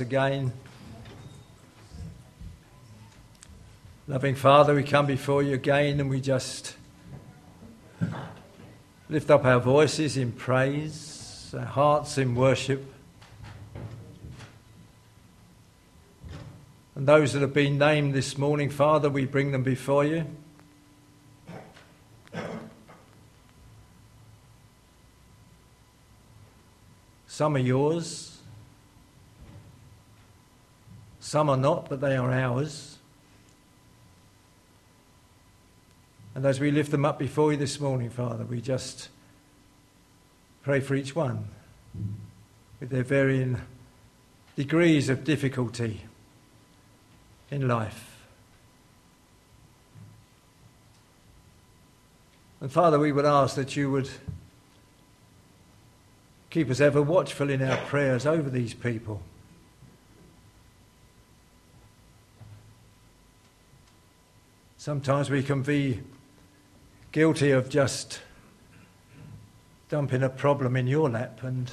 again. Loving Father, we come before you again and we just lift up our voices in praise, our hearts in worship. And those that have been named this morning, Father, we bring them before you. Some are yours. Some are not, but they are ours. And as we lift them up before you this morning, Father, we just pray for each one with their varying degrees of difficulty in life. And Father, we would ask that you would keep us ever watchful in our prayers over these people. Sometimes we can be guilty of just dumping a problem in your lap and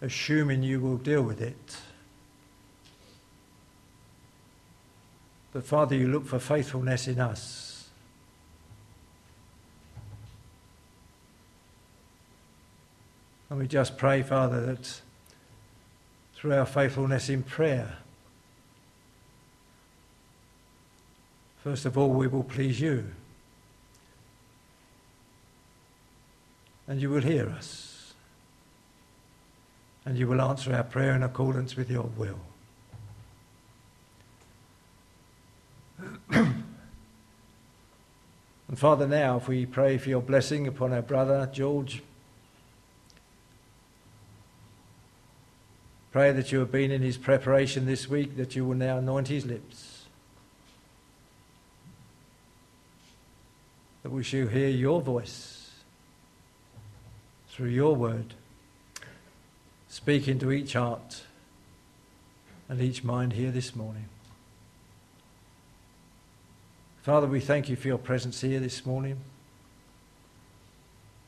assuming you will deal with it. But Father, you look for faithfulness in us. And we just pray, Father, that through our faithfulness in prayer, First of all, we will please you. And you will hear us. And you will answer our prayer in accordance with your will. and Father, now, if we pray for your blessing upon our brother George, pray that you have been in his preparation this week, that you will now anoint his lips. That we shall hear your voice through your word, speaking to each heart and each mind here this morning. Father, we thank you for your presence here this morning.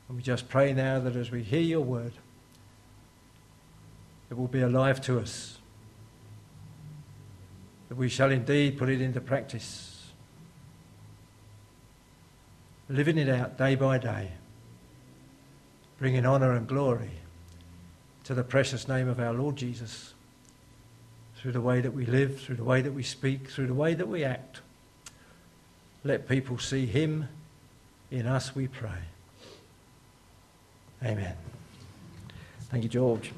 And we just pray now that as we hear your word, it will be alive to us, that we shall indeed put it into practice living it out day by day, bringing honour and glory to the precious name of our Lord Jesus through the way that we live, through the way that we speak, through the way that we act. Let people see Him in us, we pray. Amen. Thank you, George.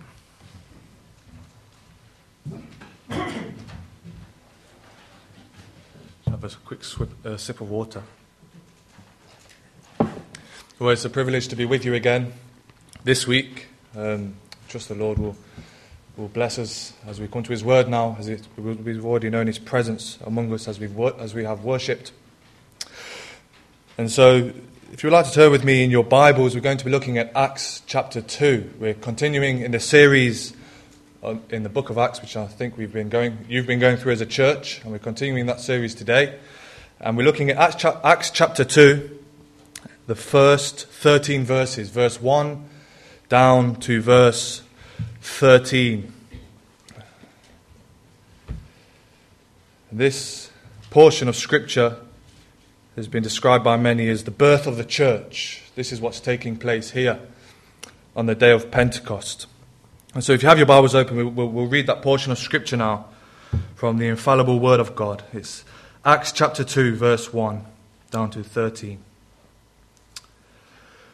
Have a quick sip of water. Well, it's a privilege to be with you again this week. Um, trust the Lord will, will bless us as we come to His Word now, as it, we've already known His presence among us as, we've, as we have worshipped. And so, if you'd like to turn with me in your Bibles, we're going to be looking at Acts chapter 2. We're continuing in the series in the book of Acts, which I think we've been going, you've been going through as a church, and we're continuing that series today. And we're looking at Acts, Acts chapter 2 the first 13 verses, verse 1 down to verse 13. This portion of Scripture has been described by many as the birth of the church. This is what's taking place here on the day of Pentecost. And so, if you have your Bibles open, we'll, we'll read that portion of Scripture now from the infallible Word of God. It's Acts chapter 2, verse 1 down to 13.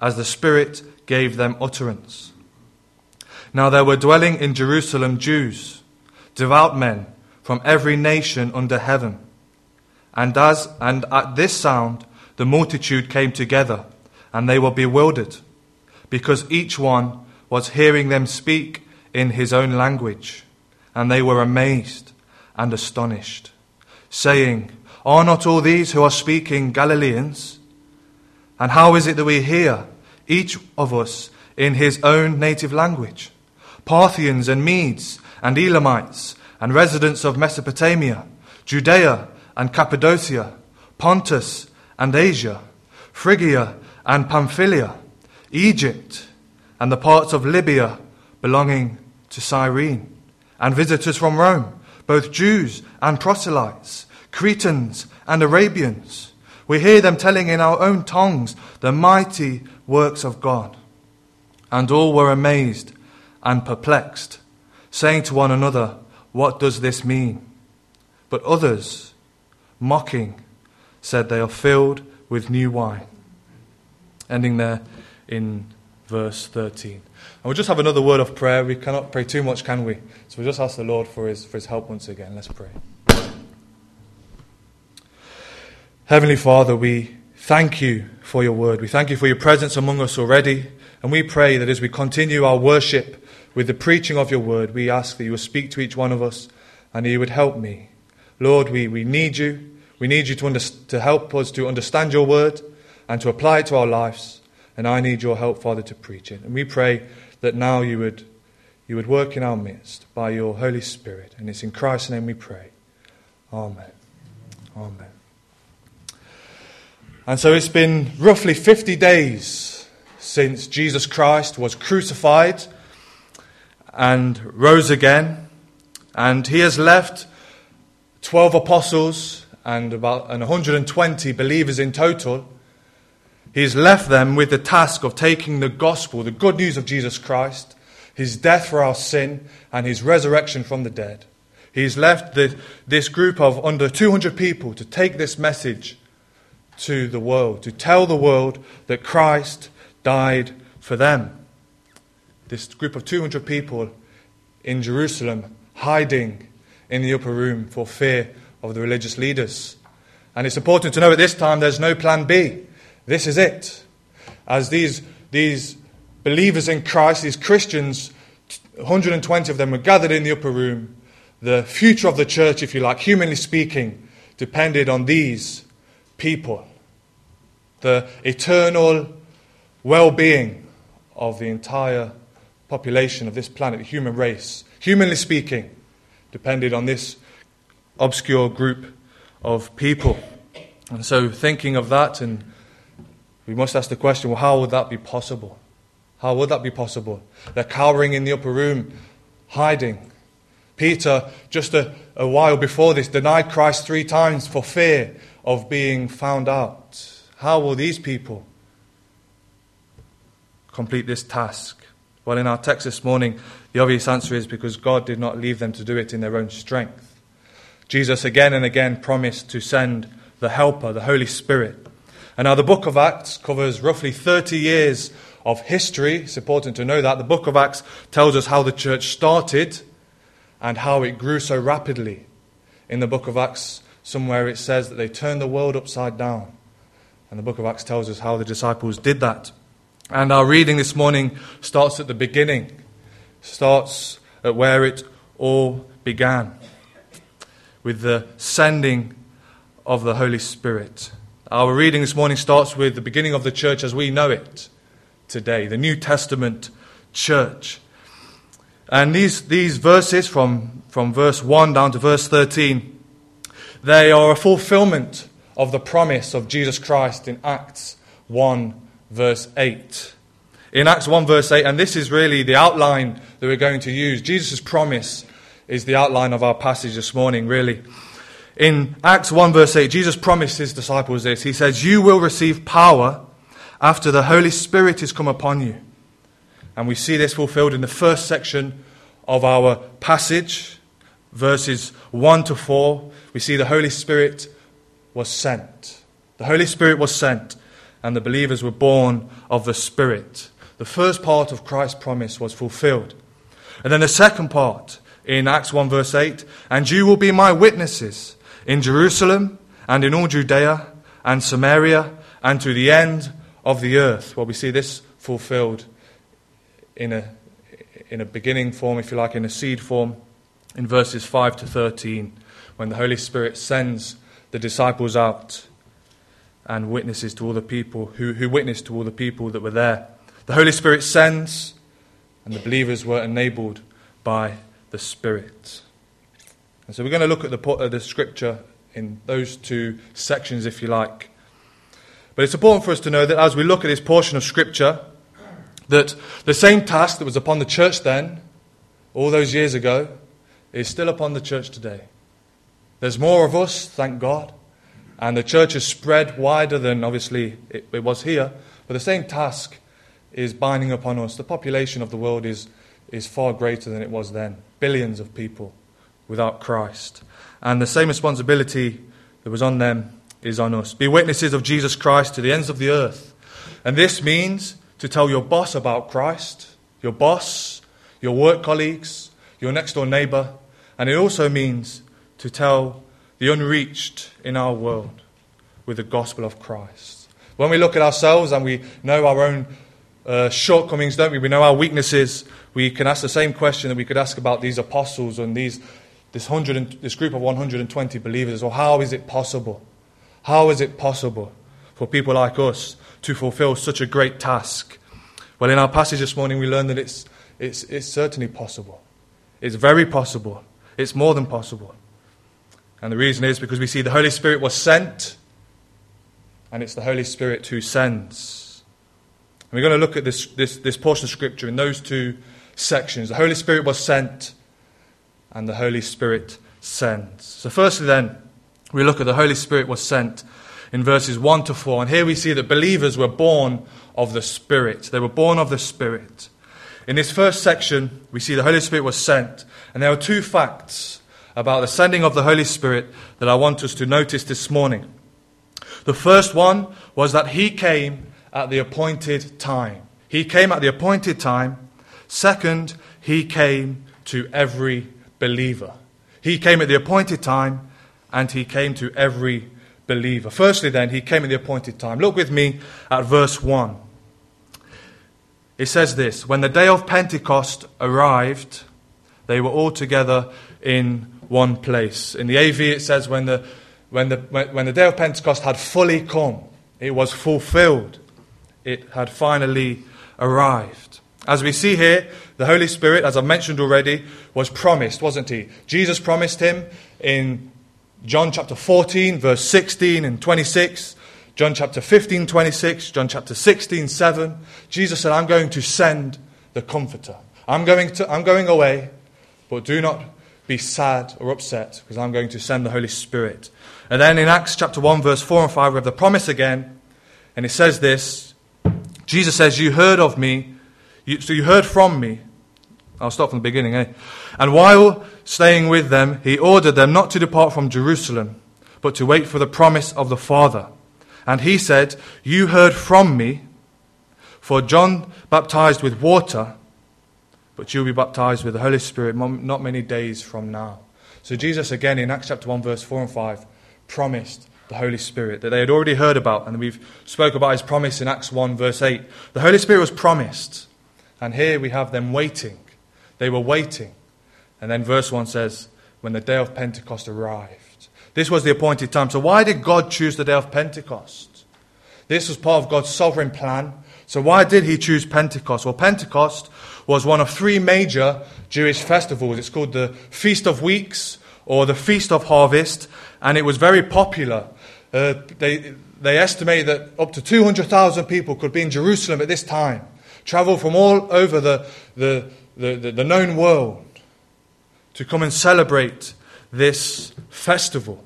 as the Spirit gave them utterance. Now there were dwelling in Jerusalem Jews, devout men from every nation under heaven. And as and at this sound the multitude came together, and they were bewildered, because each one was hearing them speak in his own language. and they were amazed and astonished, saying, Are not all these who are speaking Galileans? And how is it that we hear, each of us, in his own native language? Parthians and Medes and Elamites and residents of Mesopotamia, Judea and Cappadocia, Pontus and Asia, Phrygia and Pamphylia, Egypt and the parts of Libya belonging to Cyrene, and visitors from Rome, both Jews and proselytes, Cretans and Arabians. We hear them telling in our own tongues the mighty works of God. And all were amazed and perplexed, saying to one another, What does this mean? But others, mocking, said they are filled with new wine. Ending there in verse 13. And we'll just have another word of prayer. We cannot pray too much, can we? So we'll just ask the Lord for his, for his help once again. Let's pray. Heavenly Father, we thank you for your word. We thank you for your presence among us already. And we pray that as we continue our worship with the preaching of your word, we ask that you will speak to each one of us and that you would help me. Lord, we, we need you. We need you to, under, to help us to understand your word and to apply it to our lives. And I need your help, Father, to preach it. And we pray that now you would, you would work in our midst by your Holy Spirit. And it's in Christ's name we pray. Amen. Amen. And so it's been roughly 50 days since Jesus Christ was crucified and rose again. And he has left 12 apostles and about and 120 believers in total. He's left them with the task of taking the gospel, the good news of Jesus Christ, his death for our sin, and his resurrection from the dead. He's left the, this group of under 200 people to take this message to the world, to tell the world that Christ died for them. This group of 200 people in Jerusalem hiding in the upper room for fear of the religious leaders. And it's important to know at this time there's no plan B. This is it. As these, these believers in Christ, these Christians, 120 of them were gathered in the upper room, the future of the church, if you like, humanly speaking, depended on these people. The eternal well being of the entire population of this planet, the human race, humanly speaking, depended on this obscure group of people. And so, thinking of that, and we must ask the question well, how would that be possible? How would that be possible? They're cowering in the upper room, hiding. Peter, just a, a while before this, denied Christ three times for fear of being found out. How will these people complete this task? Well, in our text this morning, the obvious answer is because God did not leave them to do it in their own strength. Jesus again and again promised to send the Helper, the Holy Spirit. And now the book of Acts covers roughly 30 years of history. It's important to know that. The book of Acts tells us how the church started and how it grew so rapidly. In the book of Acts, somewhere it says that they turned the world upside down. And the book of Acts tells us how the disciples did that. And our reading this morning starts at the beginning, starts at where it all began with the sending of the Holy Spirit. Our reading this morning starts with the beginning of the church as we know it today, the New Testament church. And these, these verses, from, from verse 1 down to verse 13, they are a fulfillment of the promise of Jesus Christ in Acts 1, verse 8. In Acts 1, verse 8, and this is really the outline that we're going to use, Jesus' promise is the outline of our passage this morning, really. In Acts 1, verse 8, Jesus promised his disciples this. He says, You will receive power after the Holy Spirit has come upon you. And we see this fulfilled in the first section of our passage, verses 1 to 4. We see the Holy Spirit was sent. The Holy Spirit was sent, and the believers were born of the Spirit. The first part of Christ's promise was fulfilled. And then the second part, in Acts 1, verse 8, and you will be my witnesses in Jerusalem and in all Judea and Samaria and to the end of the earth. Well, we see this fulfilled in a, in a beginning form, if you like, in a seed form, in verses 5 to 13 when the Holy Spirit sends the disciples out and witnesses to all the people who, who witnessed to all the people that were there. The Holy Spirit sends, and the believers were enabled by the Spirit. And so we're going to look at the, uh, the scripture in those two sections, if you like. But it's important for us to know that as we look at this portion of scripture, that the same task that was upon the church then, all those years ago, is still upon the church today. There's more of us, thank God, and the church has spread wider than obviously it, it was here, but the same task is binding upon us. The population of the world is, is far greater than it was then billions of people without Christ. And the same responsibility that was on them is on us. Be witnesses of Jesus Christ to the ends of the earth. And this means to tell your boss about Christ, your boss, your work colleagues, your next door neighbor. And it also means to tell the unreached in our world with the gospel of Christ. When we look at ourselves and we know our own uh, shortcomings, don't we? We know our weaknesses. We can ask the same question that we could ask about these apostles and these, this, hundred this group of 120 believers. Or how is it possible? How is it possible for people like us to fulfill such a great task? Well, in our passage this morning, we learn that it's, it's, it's certainly possible. It's very possible. It's more than possible. And the reason is because we see the Holy Spirit was sent, and it's the Holy Spirit who sends. And we're going to look at this, this, this portion of Scripture in those two sections. The Holy Spirit was sent, and the Holy Spirit sends. So, firstly, then, we look at the Holy Spirit was sent in verses 1 to 4. And here we see that believers were born of the Spirit. They were born of the Spirit. In this first section, we see the Holy Spirit was sent. And there are two facts about the sending of the Holy Spirit that I want us to notice this morning. The first one was that he came at the appointed time. He came at the appointed time. Second, he came to every believer. He came at the appointed time and he came to every believer. Firstly, then, he came at the appointed time. Look with me at verse 1. It says this When the day of Pentecost arrived, they were all together in one place. In the AV, it says, When the, when the, when the day of Pentecost had fully come, it was fulfilled, it had finally arrived. As we see here, the Holy Spirit, as I mentioned already, was promised, wasn't he? Jesus promised him in John chapter 14, verse 16 and 26, John chapter 15, 26, John chapter 16, 7. Jesus said, I'm going to send the Comforter. I'm going, to, I'm going away, but do not be sad or upset because I'm going to send the Holy Spirit. And then in Acts chapter 1, verse 4 and 5, we have the promise again. And it says this Jesus says, You heard of me, you, so you heard from me. I'll start from the beginning, eh? And while staying with them, he ordered them not to depart from Jerusalem, but to wait for the promise of the Father. And he said, You heard from me, for John baptized with water, but you'll be baptized with the Holy Spirit not many days from now. So Jesus, again, in Acts chapter 1, verse 4 and 5, promised the Holy Spirit that they had already heard about, and we've spoke about his promise in Acts 1, verse 8. The Holy Spirit was promised, and here we have them waiting they were waiting. And then verse 1 says, when the day of Pentecost arrived. This was the appointed time. So, why did God choose the day of Pentecost? This was part of God's sovereign plan. So, why did he choose Pentecost? Well, Pentecost was one of three major Jewish festivals. It's called the Feast of Weeks or the Feast of Harvest, and it was very popular. Uh, they, they estimate that up to 200,000 people could be in Jerusalem at this time, travel from all over the, the, the, the, the known world to come and celebrate this festival.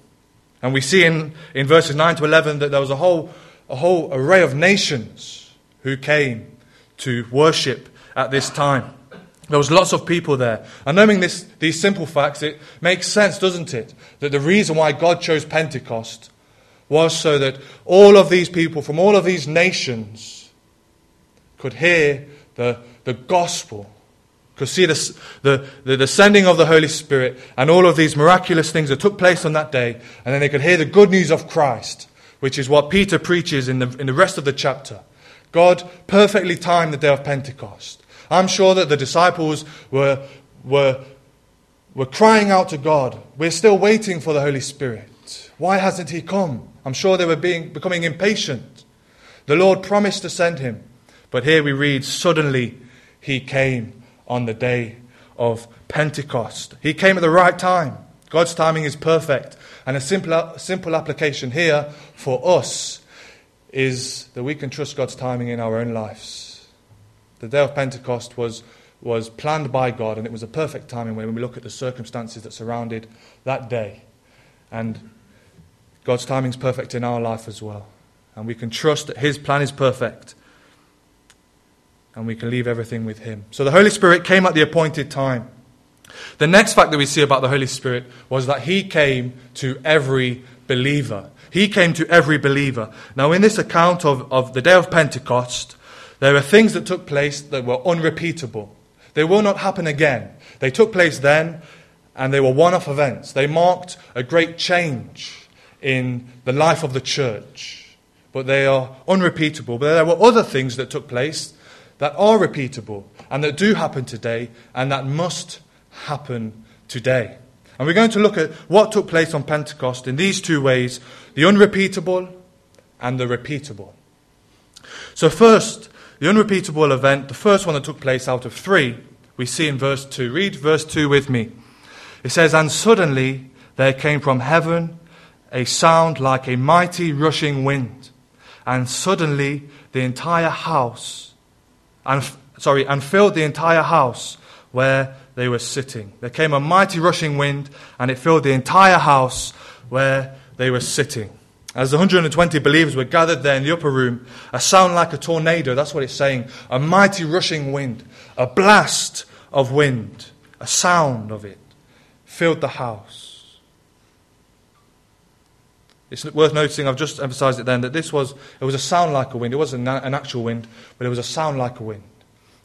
And we see in, in verses 9 to 11 that there was a whole, a whole array of nations who came to worship at this time. There was lots of people there. And knowing this, these simple facts, it makes sense, doesn't it? That the reason why God chose Pentecost was so that all of these people from all of these nations could hear the, the gospel could see the, the, the, sending of the Holy Spirit and all of these miraculous things that took place on that day, and then they could hear the good news of Christ, which is what Peter preaches in the, in the rest of the chapter. God perfectly timed the day of Pentecost. I'm sure that the disciples were, were were crying out to God. We're still waiting for the Holy Spirit. Why hasn't He come? I'm sure they were being, becoming impatient. The Lord promised to send Him. But here we read, suddenly He came on the day of Pentecost. He came at the right time. God's timing is perfect. And a simple, simple application here for us is that we can trust God's timing in our own lives. The day of Pentecost was, was planned by God, and it was a perfect timing when we look at the circumstances that surrounded that day. And God's timing is perfect in our life as well. And we can trust that His plan is perfect. And we can leave everything with Him. So the Holy Spirit came at the appointed time. The next fact that we see about the Holy Spirit was that He came to every believer. He came to every believer. Now, in this account of, of the day of Pentecost, there are things that took place that were unrepeatable. They will not happen again. They took place then, and they were one off events. They marked a great change in the life of the church. But they are unrepeatable. But there were other things that took place that are repeatable and that do happen today and that must happen today. And we're going to look at what took place on Pentecost in these two ways the unrepeatable and the repeatable. So, first, the unrepeatable event, the first one that took place out of three, we see in verse 2. Read verse 2 with me. It says, And suddenly there came from heaven a sound like a mighty rushing wind, and suddenly the entire house, and, sorry, and filled the entire house where they were sitting. There came a mighty rushing wind, and it filled the entire house where they were sitting. As the 120 believers were gathered there in the upper room, a sound like a tornado, that's what it's saying, a mighty rushing wind, a blast of wind, a sound of it, filled the house. It's worth noticing, I've just emphasized it then, that this was, it was a sound like a wind. It wasn't an actual wind, but it was a sound like a wind.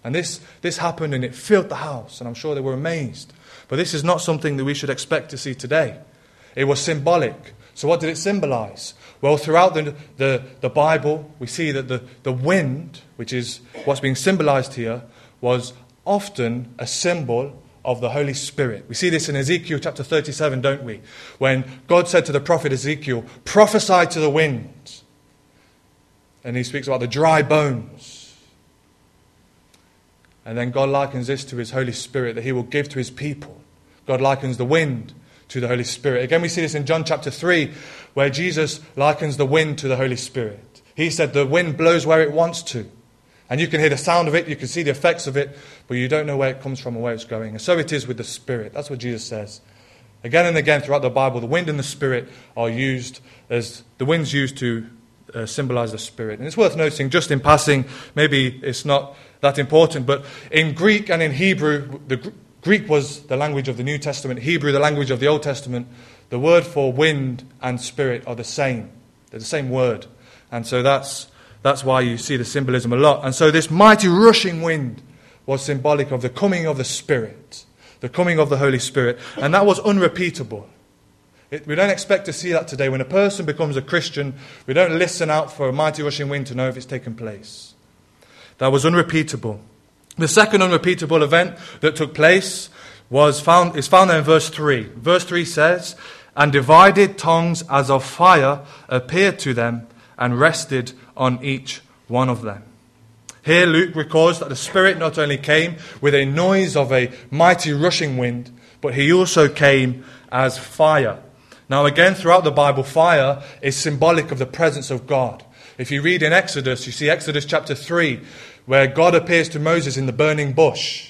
And this, this happened and it filled the house, and I'm sure they were amazed. But this is not something that we should expect to see today. It was symbolic. So, what did it symbolize? Well, throughout the, the, the Bible, we see that the, the wind, which is what's being symbolized here, was often a symbol of the Holy Spirit. We see this in Ezekiel chapter 37, don't we? When God said to the prophet Ezekiel, prophesy to the wind. And he speaks about the dry bones. And then God likens this to his Holy Spirit that he will give to his people. God likens the wind to the Holy Spirit. Again, we see this in John chapter 3, where Jesus likens the wind to the Holy Spirit. He said, The wind blows where it wants to. And you can hear the sound of it, you can see the effects of it, but you don't know where it comes from or where it's going. And so it is with the Spirit. That's what Jesus says. Again and again throughout the Bible, the wind and the Spirit are used as the wind's used to uh, symbolize the Spirit. And it's worth noting, just in passing, maybe it's not that important. But in Greek and in Hebrew, the Greek was the language of the New Testament, Hebrew, the language of the Old Testament. The word for wind and spirit are the same. They're the same word. And so that's, that's why you see the symbolism a lot. And so this mighty rushing wind was symbolic of the coming of the Spirit, the coming of the Holy Spirit. And that was unrepeatable. It, we don't expect to see that today. When a person becomes a Christian, we don't listen out for a mighty rushing wind to know if it's taken place that was unrepeatable. The second unrepeatable event that took place was found, is found there in verse 3. Verse 3 says, And divided tongues as of fire appeared to them and rested on each one of them. Here Luke records that the Spirit not only came with a noise of a mighty rushing wind, but he also came as fire. Now, again, throughout the Bible, fire is symbolic of the presence of God. If you read in Exodus, you see Exodus chapter 3, where God appears to Moses in the burning bush.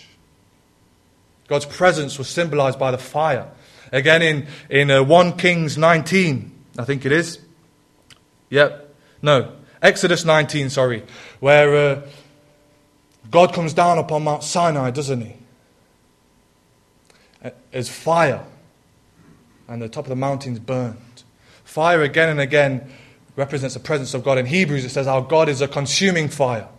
God's presence was symbolized by the fire. Again, in, in uh, 1 Kings 19, I think it is. Yep. No. Exodus 19, sorry. Where uh, God comes down upon Mount Sinai, doesn't he? As fire. And the top of the mountains burned. Fire again and again represents the presence of God. In Hebrews, it says our God is a consuming fire.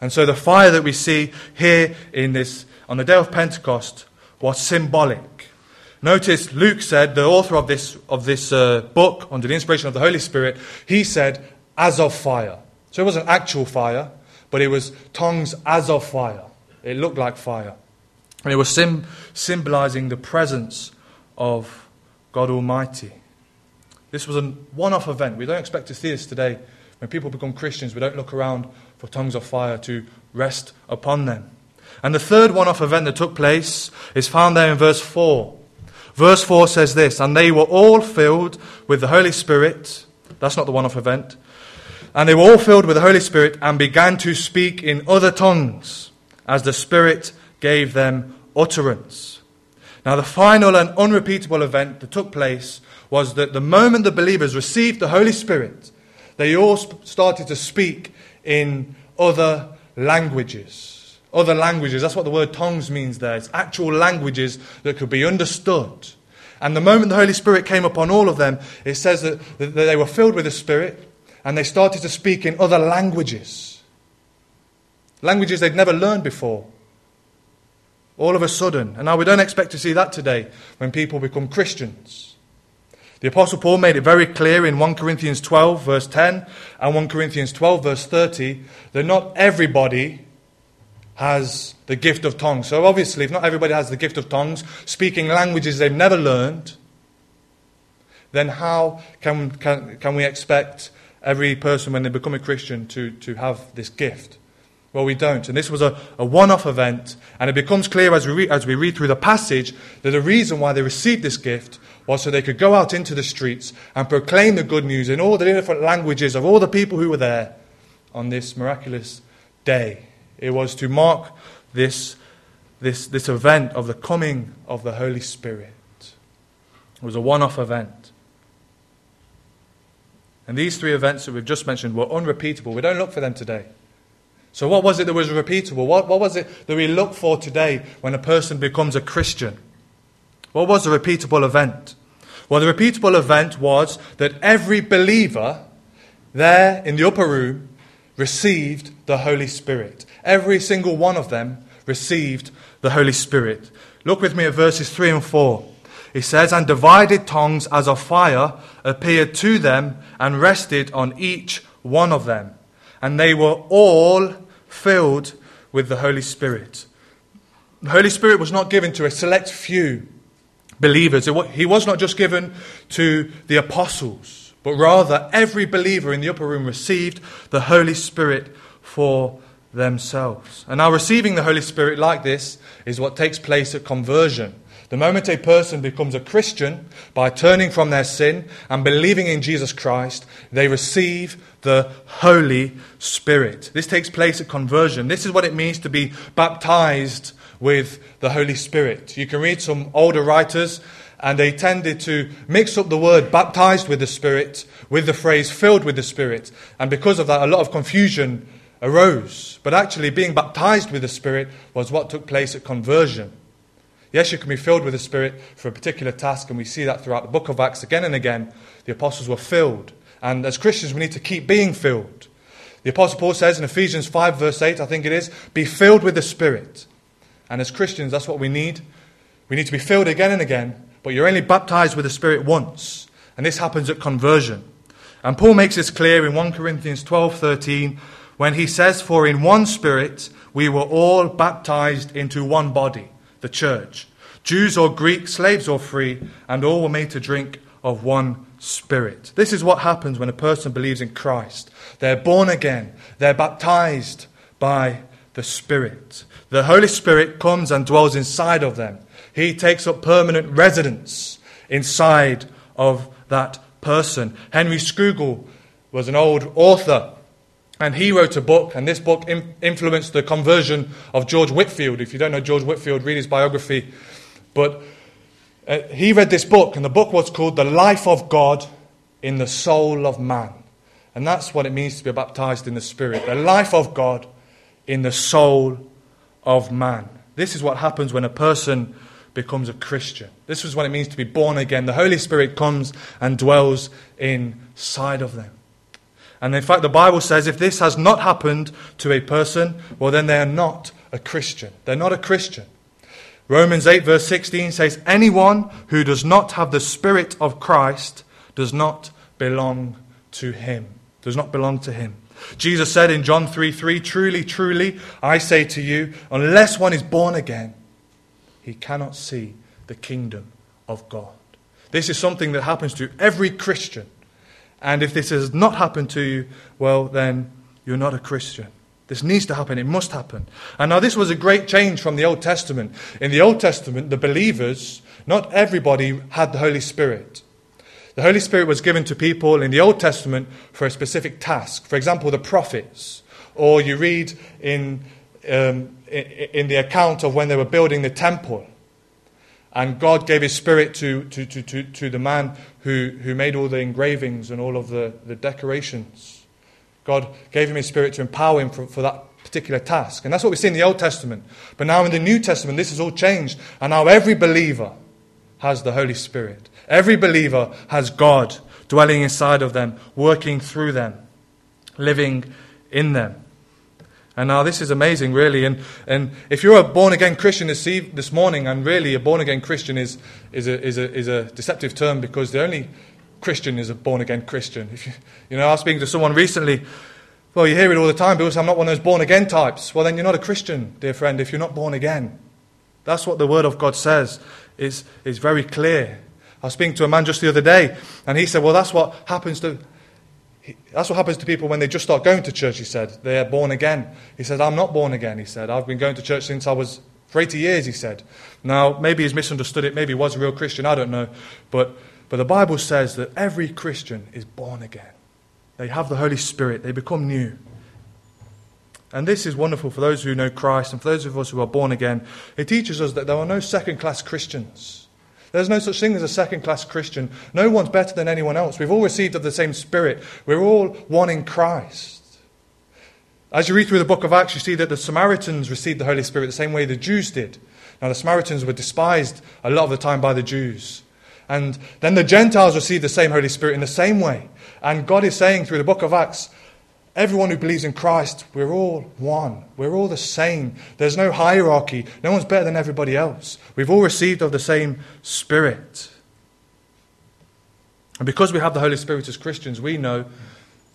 And so the fire that we see here in this, on the day of Pentecost was symbolic. Notice Luke said, the author of this, of this uh, book, under the inspiration of the Holy Spirit, he said, as of fire. So it wasn't actual fire, but it was tongues as of fire. It looked like fire. And it was sim- symbolizing the presence of God Almighty. This was a one off event. We don't expect to see this today. When people become Christians, we don't look around for tongues of fire to rest upon them. And the third one off event that took place is found there in verse 4. Verse 4 says this And they were all filled with the Holy Spirit. That's not the one off event. And they were all filled with the Holy Spirit and began to speak in other tongues as the Spirit gave them utterance. Now, the final and unrepeatable event that took place was that the moment the believers received the Holy Spirit, they all started to speak in other languages. Other languages, that's what the word tongues means there. It's actual languages that could be understood. And the moment the Holy Spirit came upon all of them, it says that, that they were filled with the Spirit and they started to speak in other languages. Languages they'd never learned before. All of a sudden. And now we don't expect to see that today when people become Christians. The Apostle Paul made it very clear in 1 Corinthians 12, verse 10, and 1 Corinthians 12, verse 30, that not everybody has the gift of tongues. So, obviously, if not everybody has the gift of tongues, speaking languages they've never learned, then how can, can, can we expect every person, when they become a Christian, to, to have this gift? Well, we don't. And this was a, a one off event. And it becomes clear as we, re- as we read through the passage that the reason why they received this gift was so they could go out into the streets and proclaim the good news in all the different languages of all the people who were there on this miraculous day. It was to mark this, this, this event of the coming of the Holy Spirit. It was a one off event. And these three events that we've just mentioned were unrepeatable. We don't look for them today. So, what was it that was repeatable? What, what was it that we look for today when a person becomes a Christian? What was the repeatable event? Well, the repeatable event was that every believer there in the upper room received the Holy Spirit. Every single one of them received the Holy Spirit. Look with me at verses 3 and 4. It says, And divided tongues as of fire appeared to them and rested on each one of them. And they were all filled with the Holy Spirit. The Holy Spirit was not given to a select few believers. He was not just given to the apostles, but rather every believer in the upper room received the Holy Spirit for themselves. And now, receiving the Holy Spirit like this is what takes place at conversion. The moment a person becomes a Christian by turning from their sin and believing in Jesus Christ, they receive the Holy Spirit. This takes place at conversion. This is what it means to be baptized with the Holy Spirit. You can read some older writers, and they tended to mix up the word baptized with the Spirit with the phrase filled with the Spirit. And because of that, a lot of confusion arose. But actually, being baptized with the Spirit was what took place at conversion. Yes, you can be filled with the Spirit for a particular task, and we see that throughout the book of Acts again and again. The apostles were filled. And as Christians, we need to keep being filled. The Apostle Paul says in Ephesians 5, verse 8, I think it is, be filled with the Spirit. And as Christians, that's what we need. We need to be filled again and again, but you're only baptized with the Spirit once. And this happens at conversion. And Paul makes this clear in 1 Corinthians 12:13 when he says, "For in one spirit we were all baptized into one body, the church, Jews or Greeks, slaves or free, and all were made to drink of one spirit." This is what happens when a person believes in Christ. They're born again. They're baptized by the Spirit. The Holy Spirit comes and dwells inside of them. He takes up permanent residence inside of that person. Henry Scougal was an old author, and he wrote a book, and this book influenced the conversion of George Whitefield. If you don't know George Whitefield, read his biography. But uh, he read this book, and the book was called The Life of God in the Soul of Man. And that's what it means to be baptized in the Spirit. The life of God in the soul of man. This is what happens when a person becomes a Christian. This is what it means to be born again. The Holy Spirit comes and dwells inside of them. And in fact, the Bible says if this has not happened to a person, well, then they are not a Christian. They're not a Christian. Romans 8, verse 16 says, Anyone who does not have the Spirit of Christ does not belong to him. Does not belong to him. Jesus said in John 3 3, Truly, truly, I say to you, unless one is born again, he cannot see the kingdom of God. This is something that happens to every Christian. And if this has not happened to you, well, then you're not a Christian. This needs to happen. It must happen. And now, this was a great change from the Old Testament. In the Old Testament, the believers, not everybody had the Holy Spirit. The Holy Spirit was given to people in the Old Testament for a specific task. For example, the prophets. Or you read in, um, in the account of when they were building the temple. And God gave his spirit to, to, to, to, to the man who, who made all the engravings and all of the, the decorations. God gave him his spirit to empower him for, for that particular task. And that's what we see in the Old Testament. But now in the New Testament, this has all changed. And now every believer has the Holy Spirit. Every believer has God dwelling inside of them, working through them, living in them. And now this is amazing, really. And, and if you're a born again Christian this, eve, this morning, and really a born again Christian is, is, a, is, a, is a deceptive term because the only Christian is a born again Christian. If you, you know, I was speaking to someone recently. Well, you hear it all the time. Say, I'm not one of those born again types. Well, then you're not a Christian, dear friend, if you're not born again. That's what the Word of God says. It's, it's very clear. I was speaking to a man just the other day, and he said, Well, that's what happens to that's what happens to people when they just start going to church, he said. They're born again. He said, I'm not born again, he said. I've been going to church since I was for 80 years, he said. Now, maybe he's misunderstood it. Maybe he was a real Christian. I don't know. But, but the Bible says that every Christian is born again. They have the Holy Spirit, they become new. And this is wonderful for those who know Christ and for those of us who are born again. It teaches us that there are no second class Christians. There's no such thing as a second class Christian. No one's better than anyone else. We've all received of the same Spirit. We're all one in Christ. As you read through the book of Acts, you see that the Samaritans received the Holy Spirit the same way the Jews did. Now, the Samaritans were despised a lot of the time by the Jews. And then the Gentiles received the same Holy Spirit in the same way. And God is saying through the book of Acts, Everyone who believes in Christ, we're all one. We're all the same. There's no hierarchy. No one's better than everybody else. We've all received of the same Spirit. And because we have the Holy Spirit as Christians, we know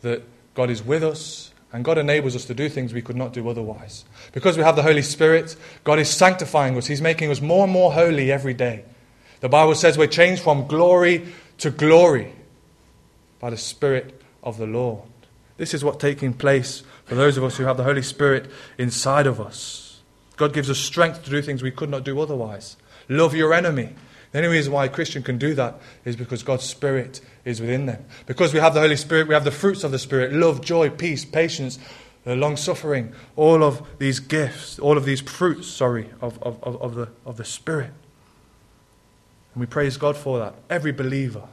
that God is with us and God enables us to do things we could not do otherwise. Because we have the Holy Spirit, God is sanctifying us. He's making us more and more holy every day. The Bible says we're changed from glory to glory by the Spirit of the Lord. This is what's taking place for those of us who have the Holy Spirit inside of us. God gives us strength to do things we could not do otherwise. Love your enemy. The only reason why a Christian can do that is because God's Spirit is within them. Because we have the Holy Spirit, we have the fruits of the Spirit love, joy, peace, patience, uh, long suffering, all of these gifts, all of these fruits, sorry, of, of, of, the, of the Spirit. And we praise God for that. Every believer.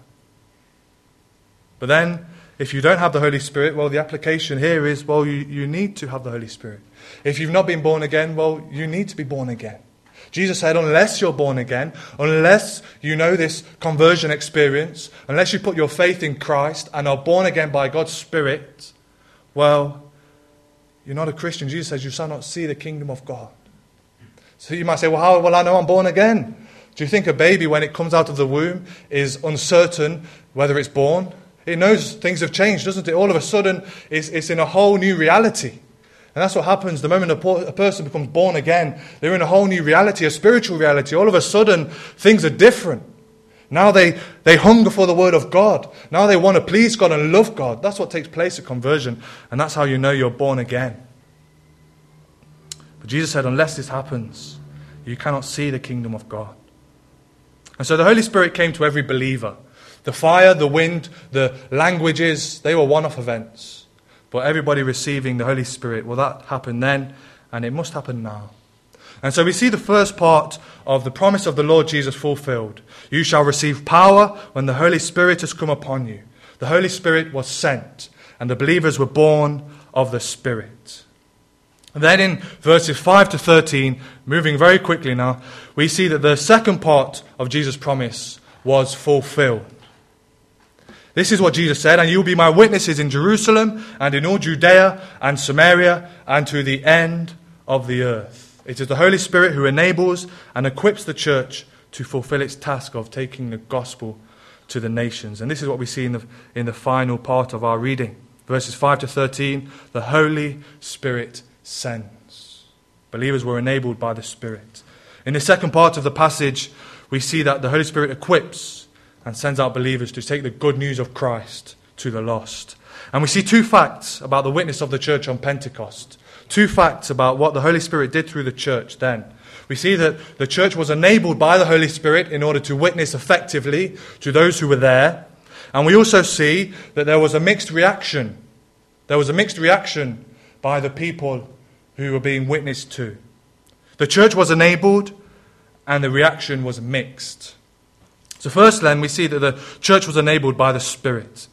But then if you don't have the Holy Spirit, well, the application here is, well, you, you need to have the Holy Spirit. If you've not been born again, well, you need to be born again. Jesus said, unless you're born again, unless you know this conversion experience, unless you put your faith in Christ and are born again by God's Spirit, well, you're not a Christian. Jesus says, you shall not see the kingdom of God. So you might say, well, how will I know I'm born again? Do you think a baby, when it comes out of the womb, is uncertain whether it's born? It knows things have changed, doesn't it? All of a sudden, it's, it's in a whole new reality. And that's what happens the moment a, person becomes born again. They're in a whole new reality, a spiritual reality. All of a sudden, things are different. Now they, they hunger for the Word of God. Now they want to please God and love God. That's what takes place at conversion. And that's how you know you're born again. But Jesus said, unless this happens, you cannot see the kingdom of God. And so the Holy Spirit came to every believer. The fire, the wind, the languages, they were one off events. But everybody receiving the Holy Spirit, well, that happened then, and it must happen now. And so we see the first part of the promise of the Lord Jesus fulfilled. You shall receive power when the Holy Spirit has come upon you. The Holy Spirit was sent, and the believers were born of the Spirit. And then in verses 5 to 13, moving very quickly now, we see that the second part of Jesus' promise was fulfilled. This is what Jesus said, and you will be my witnesses in Jerusalem and in all Judea and Samaria and to the end of the earth. It is the Holy Spirit who enables and equips the church to fulfill its task of taking the gospel to the nations. And this is what we see in the, in the final part of our reading. Verses 5 to 13 the Holy Spirit sends. Believers were enabled by the Spirit. In the second part of the passage, we see that the Holy Spirit equips and sends out believers to take the good news of Christ to the lost. And we see two facts about the witness of the church on Pentecost. Two facts about what the Holy Spirit did through the church then. We see that the church was enabled by the Holy Spirit in order to witness effectively to those who were there. And we also see that there was a mixed reaction. There was a mixed reaction by the people who were being witnessed to. The church was enabled, and the reaction was mixed. So, first, then, we see that the church was enabled by the Spirit.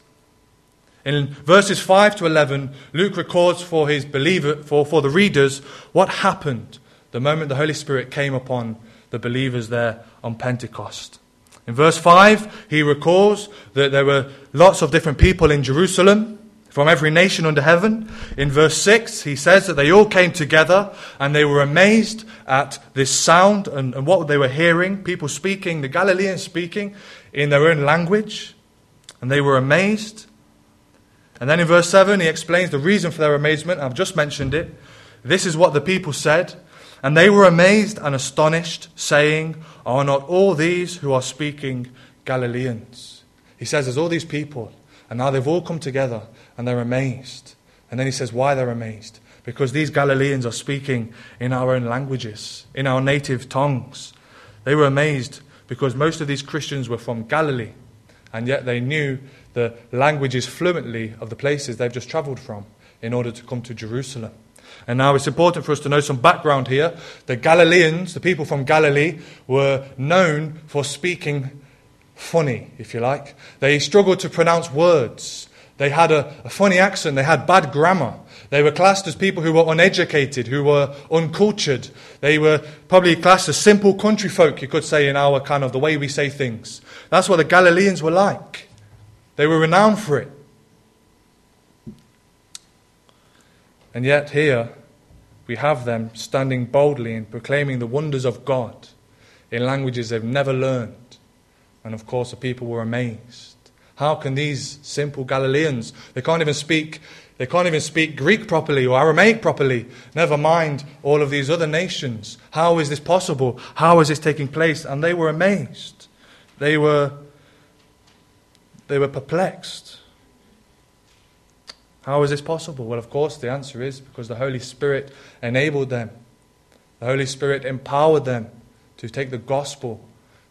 In verses 5 to 11, Luke records for his believer, for, for the readers, what happened the moment the Holy Spirit came upon the believers there on Pentecost. In verse 5, he recalls that there were lots of different people in Jerusalem from every nation under heaven. In verse 6, he says that they all came together and they were amazed at this sound and, and what they were hearing. People speaking, the Galileans speaking in their own language. And they were amazed. And then in verse 7, he explains the reason for their amazement. I've just mentioned it. This is what the people said. And they were amazed and astonished, saying, Are not all these who are speaking Galileans? He says, There's all these people, and now they've all come together, and they're amazed. And then he says, Why they're amazed? Because these Galileans are speaking in our own languages, in our native tongues. They were amazed because most of these Christians were from Galilee, and yet they knew the languages fluently of the places they've just traveled from in order to come to Jerusalem. And now it's important for us to know some background here. The Galileans, the people from Galilee, were known for speaking funny, if you like. They struggled to pronounce words. They had a, a, funny accent. They had bad grammar. They were classed as people who were uneducated, who were uncultured. They were probably classed as simple country folk, you could say, in our kind of the way we say things. That's what the Galileans were like. They were renowned for it. And yet, here we have them standing boldly and proclaiming the wonders of God in languages they've never learned. And of course, the people were amazed. How can these simple Galileans, they can't even speak they can't even speak Greek properly or Aramaic properly, never mind all of these other nations. How is this possible? How is this taking place? And they were amazed. They were they were perplexed. How is this possible? Well, of course, the answer is because the Holy Spirit enabled them. The Holy Spirit empowered them to take the gospel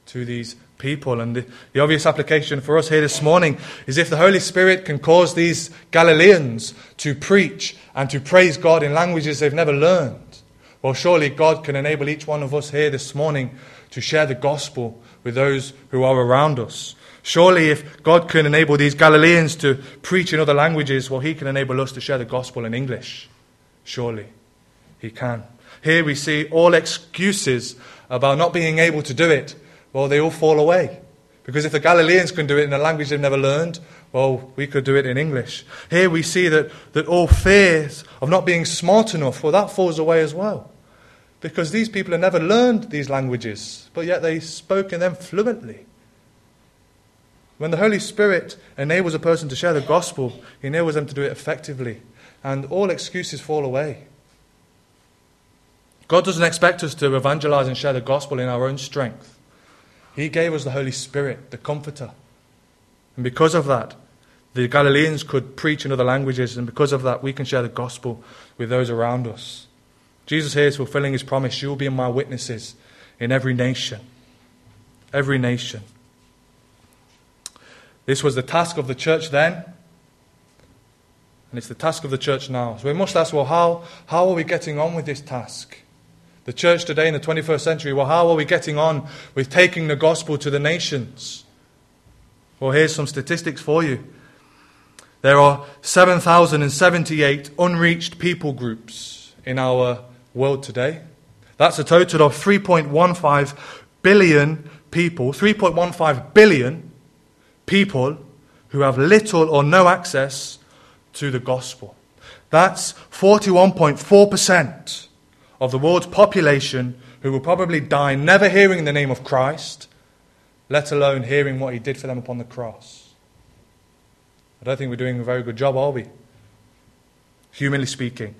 to these people. And the, the, obvious application for us here this morning is if the Holy Spirit can cause these Galileans to preach and to praise God in languages they've never learned, well, surely God can enable each one of us here this morning to share the gospel with those who are around us. Surely, if God can enable these Galileans to preach in other languages, well, He can enable us to share the gospel in English. Surely, He can. Here we see all excuses about not being able to do it. Well, they all fall away. Because if the Galileans can do it in a language they've never learned, well, we could do it in English. Here we see that, that all fears of not being smart enough, well, that falls away as well. Because these people have never learned these languages, but yet they spoke in them fluently. When the Holy Spirit enables a person to share the gospel, He enables them to do it effectively, and all excuses fall away. God doesn't expect us to evangelize and share the gospel in our own strength. He gave us the Holy Spirit, the Comforter. And because of that, the Galileans could preach in other languages, and because of that, we can share the gospel with those around us. Jesus here is fulfilling his promise you will be my witnesses in every nation. Every nation. This was the task of the church then, and it's the task of the church now. So we must ask well, how, how are we getting on with this task? The church today in the 21st century, well, how are we getting on with taking the gospel to the nations? Well, here's some statistics for you. There are 7,078 unreached people groups in our world today. That's a total of 3.15 billion people, 3.15 billion people who have little or no access to the gospel. That's 41.4% of the world's population who will probably die never hearing the name of Christ, let alone hearing what he did for them upon the cross. I don't think we're doing a very good job, are we? Humanly speaking.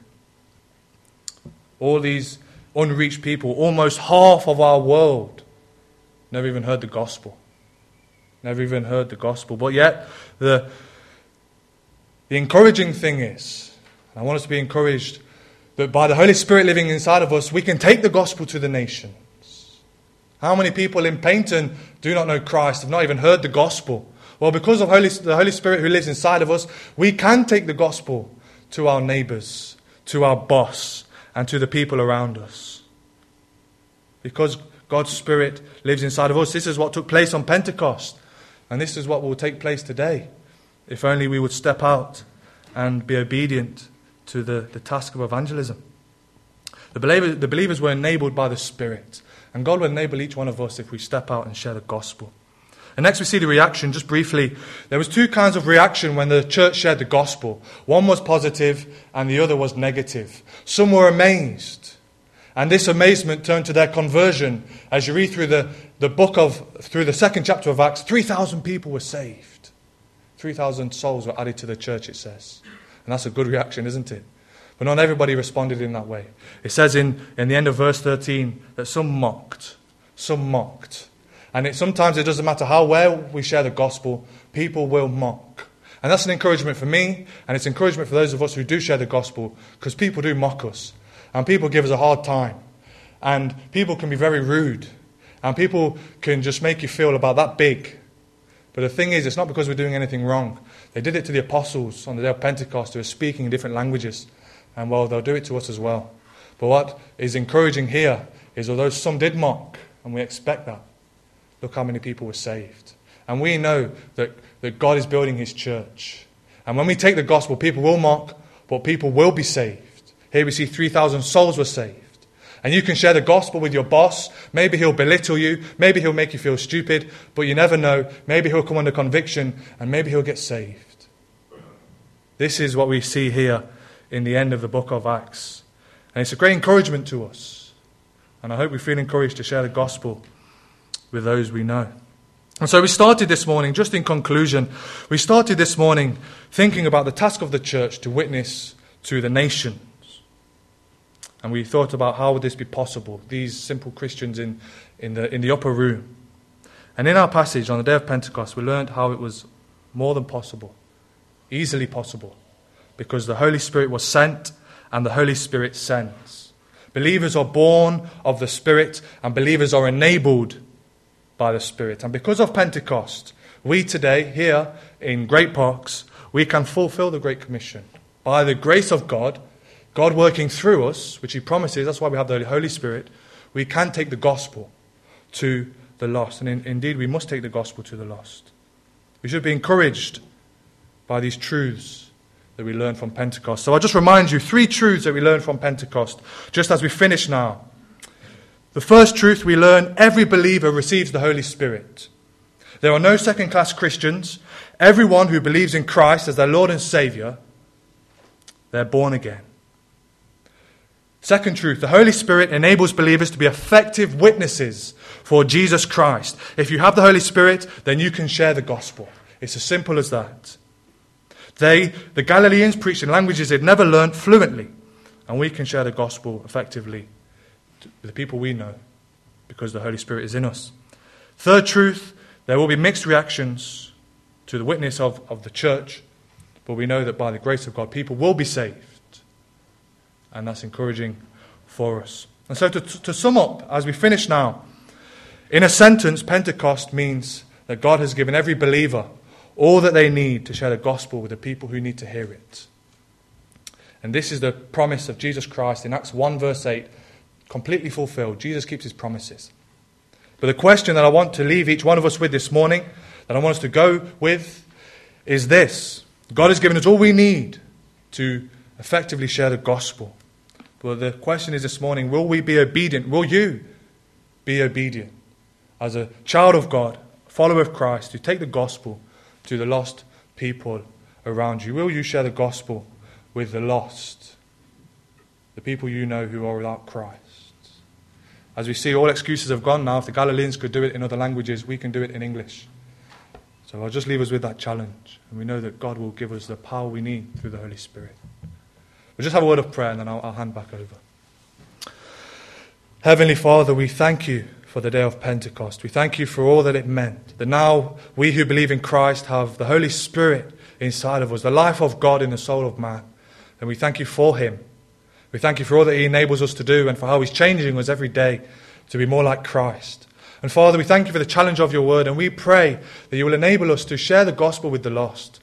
All these unreached people. Almost half of our world never even heard the gospel. Never even heard the gospel. But yet, the, the encouraging thing is, I want us to be encouraged that by the Holy Spirit living inside of us, we can take the gospel to the nations. How many people in Paignton do not know Christ, have not even heard the gospel? Well, because of Holy, the Holy Spirit who lives inside of us, we can take the gospel to our neighbors, to our boss, and to the people around us. Because God's Spirit lives inside of us. This is what took place on Pentecost, and this is what will take place today. If only we would step out and be obedient to the, the task of evangelism. The, believer, the believers were enabled by the Spirit, and God will enable each one of us if we step out and share the gospel. And next we see the reaction, just briefly. There was two kinds of reaction when the church shared the gospel. One was positive and the other was negative. Some were amazed. And this amazement turned to their conversion. As you read through the, the book of, through the second chapter of Acts, 3,000 people were saved. 3,000 souls were added to the church, it says. And that's a good reaction, isn't it? But not everybody responded in that way. It says in, in the end of verse 13 that some mocked. Some mocked. And it, sometimes it doesn't matter how well we share the gospel, people will mock. And that's an encouragement for me, and it's encouragement for those of us who do share the gospel, because people do mock us. And people give us a hard time. And people can be very rude. And people can just make you feel about that big. But the thing is, it's not because we're doing anything wrong. They did it to the apostles on the day of Pentecost who were speaking in different languages. And well, they'll do it to us as well. But what is encouraging here is although some did mock, and we expect that, look how many people were saved. And we know that, that God is building his church. And when we take the gospel, people will mock, but people will be saved. Here we see 3,000 souls were saved. And you can share the gospel with your boss. Maybe he'll belittle you. Maybe he'll make you feel stupid. But you never know. Maybe he'll come under conviction and maybe he'll get saved. This is what we see here in the end of the book of Acts. And it's a great encouragement to us. And I hope we feel encouraged to share the gospel with those we know. And so we started this morning, just in conclusion, we started this morning thinking about the task of the church to witness to the nations. And we thought about how would this be possible, these simple Christians in, in, the, in the upper room. And in our passage on the day of Pentecost, we learned how it was more than possible easily possible because the Holy Spirit was sent and the Holy Spirit sends. Believers are born of the Spirit and believers are enabled by the Spirit. And because of Pentecost, we today, here in Great Parks, we can fulfill the Great Commission. By the grace of God, God working through us, which He promises, that's why we have the Holy Spirit, we can take the gospel to the lost. And in, indeed, we must take the gospel to the lost. We should be encouraged by these truths that we learn from Pentecost. So I'll just remind you three truths that we learn from Pentecost, just as we finish now. The first truth we learn every believer receives the Holy Spirit. There are no second class Christians. Everyone who believes in Christ as their Lord and Savior, they're born again. Second truth the Holy Spirit enables believers to be effective witnesses for Jesus Christ. If you have the Holy Spirit, then you can share the gospel. It's as simple as that. They, the Galileans, preached in languages they'd never learned fluently, and we can share the gospel effectively with the people we know because the Holy Spirit is in us. Third truth there will be mixed reactions to the witness of, of the church, but we know that by the grace of God, people will be saved. And that's encouraging for us. And so, to, to sum up, as we finish now, in a sentence, Pentecost means that God has given every believer all that they need to share the gospel with the people who need to hear it. And this is the promise of Jesus Christ in Acts 1, verse 8, completely fulfilled. Jesus keeps his promises. But the question that I want to leave each one of us with this morning, that I want us to go with, is this God has given us all we need to effectively share the gospel. But the question is this morning will we be obedient? Will you be obedient as a child of God, follower of Christ, to take the gospel to the lost people around you? Will you share the gospel with the lost, the people you know who are without Christ? As we see, all excuses have gone now. If the Galileans could do it in other languages, we can do it in English. So I'll just leave us with that challenge. And we know that God will give us the power we need through the Holy Spirit. We'll just have a word of prayer and then I'll, I'll hand back over. Heavenly Father, we thank you for the day of Pentecost. We thank you for all that it meant. That now we who believe in Christ have the Holy Spirit inside of us, the life of God in the soul of man. And we thank you for him. We thank you for all that he enables us to do and for how he's changing us every day to be more like Christ. And Father, we thank you for the challenge of your word, and we pray that you will enable us to share the gospel with the lost,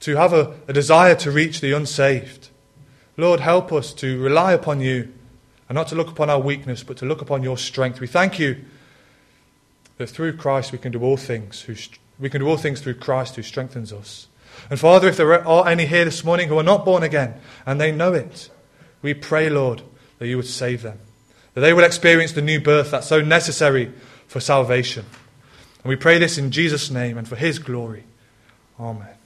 to have a, a desire to reach the unsaved. Lord, help us to rely upon you and not to look upon our weakness, but to look upon your strength. We thank you that through Christ we can do all things. Who, we can do all things through Christ who strengthens us. And Father, if there are any here this morning who are not born again and they know it, we pray, Lord, that you would save them, that they will experience the new birth that's so necessary for salvation. And we pray this in Jesus' name and for his glory. Amen.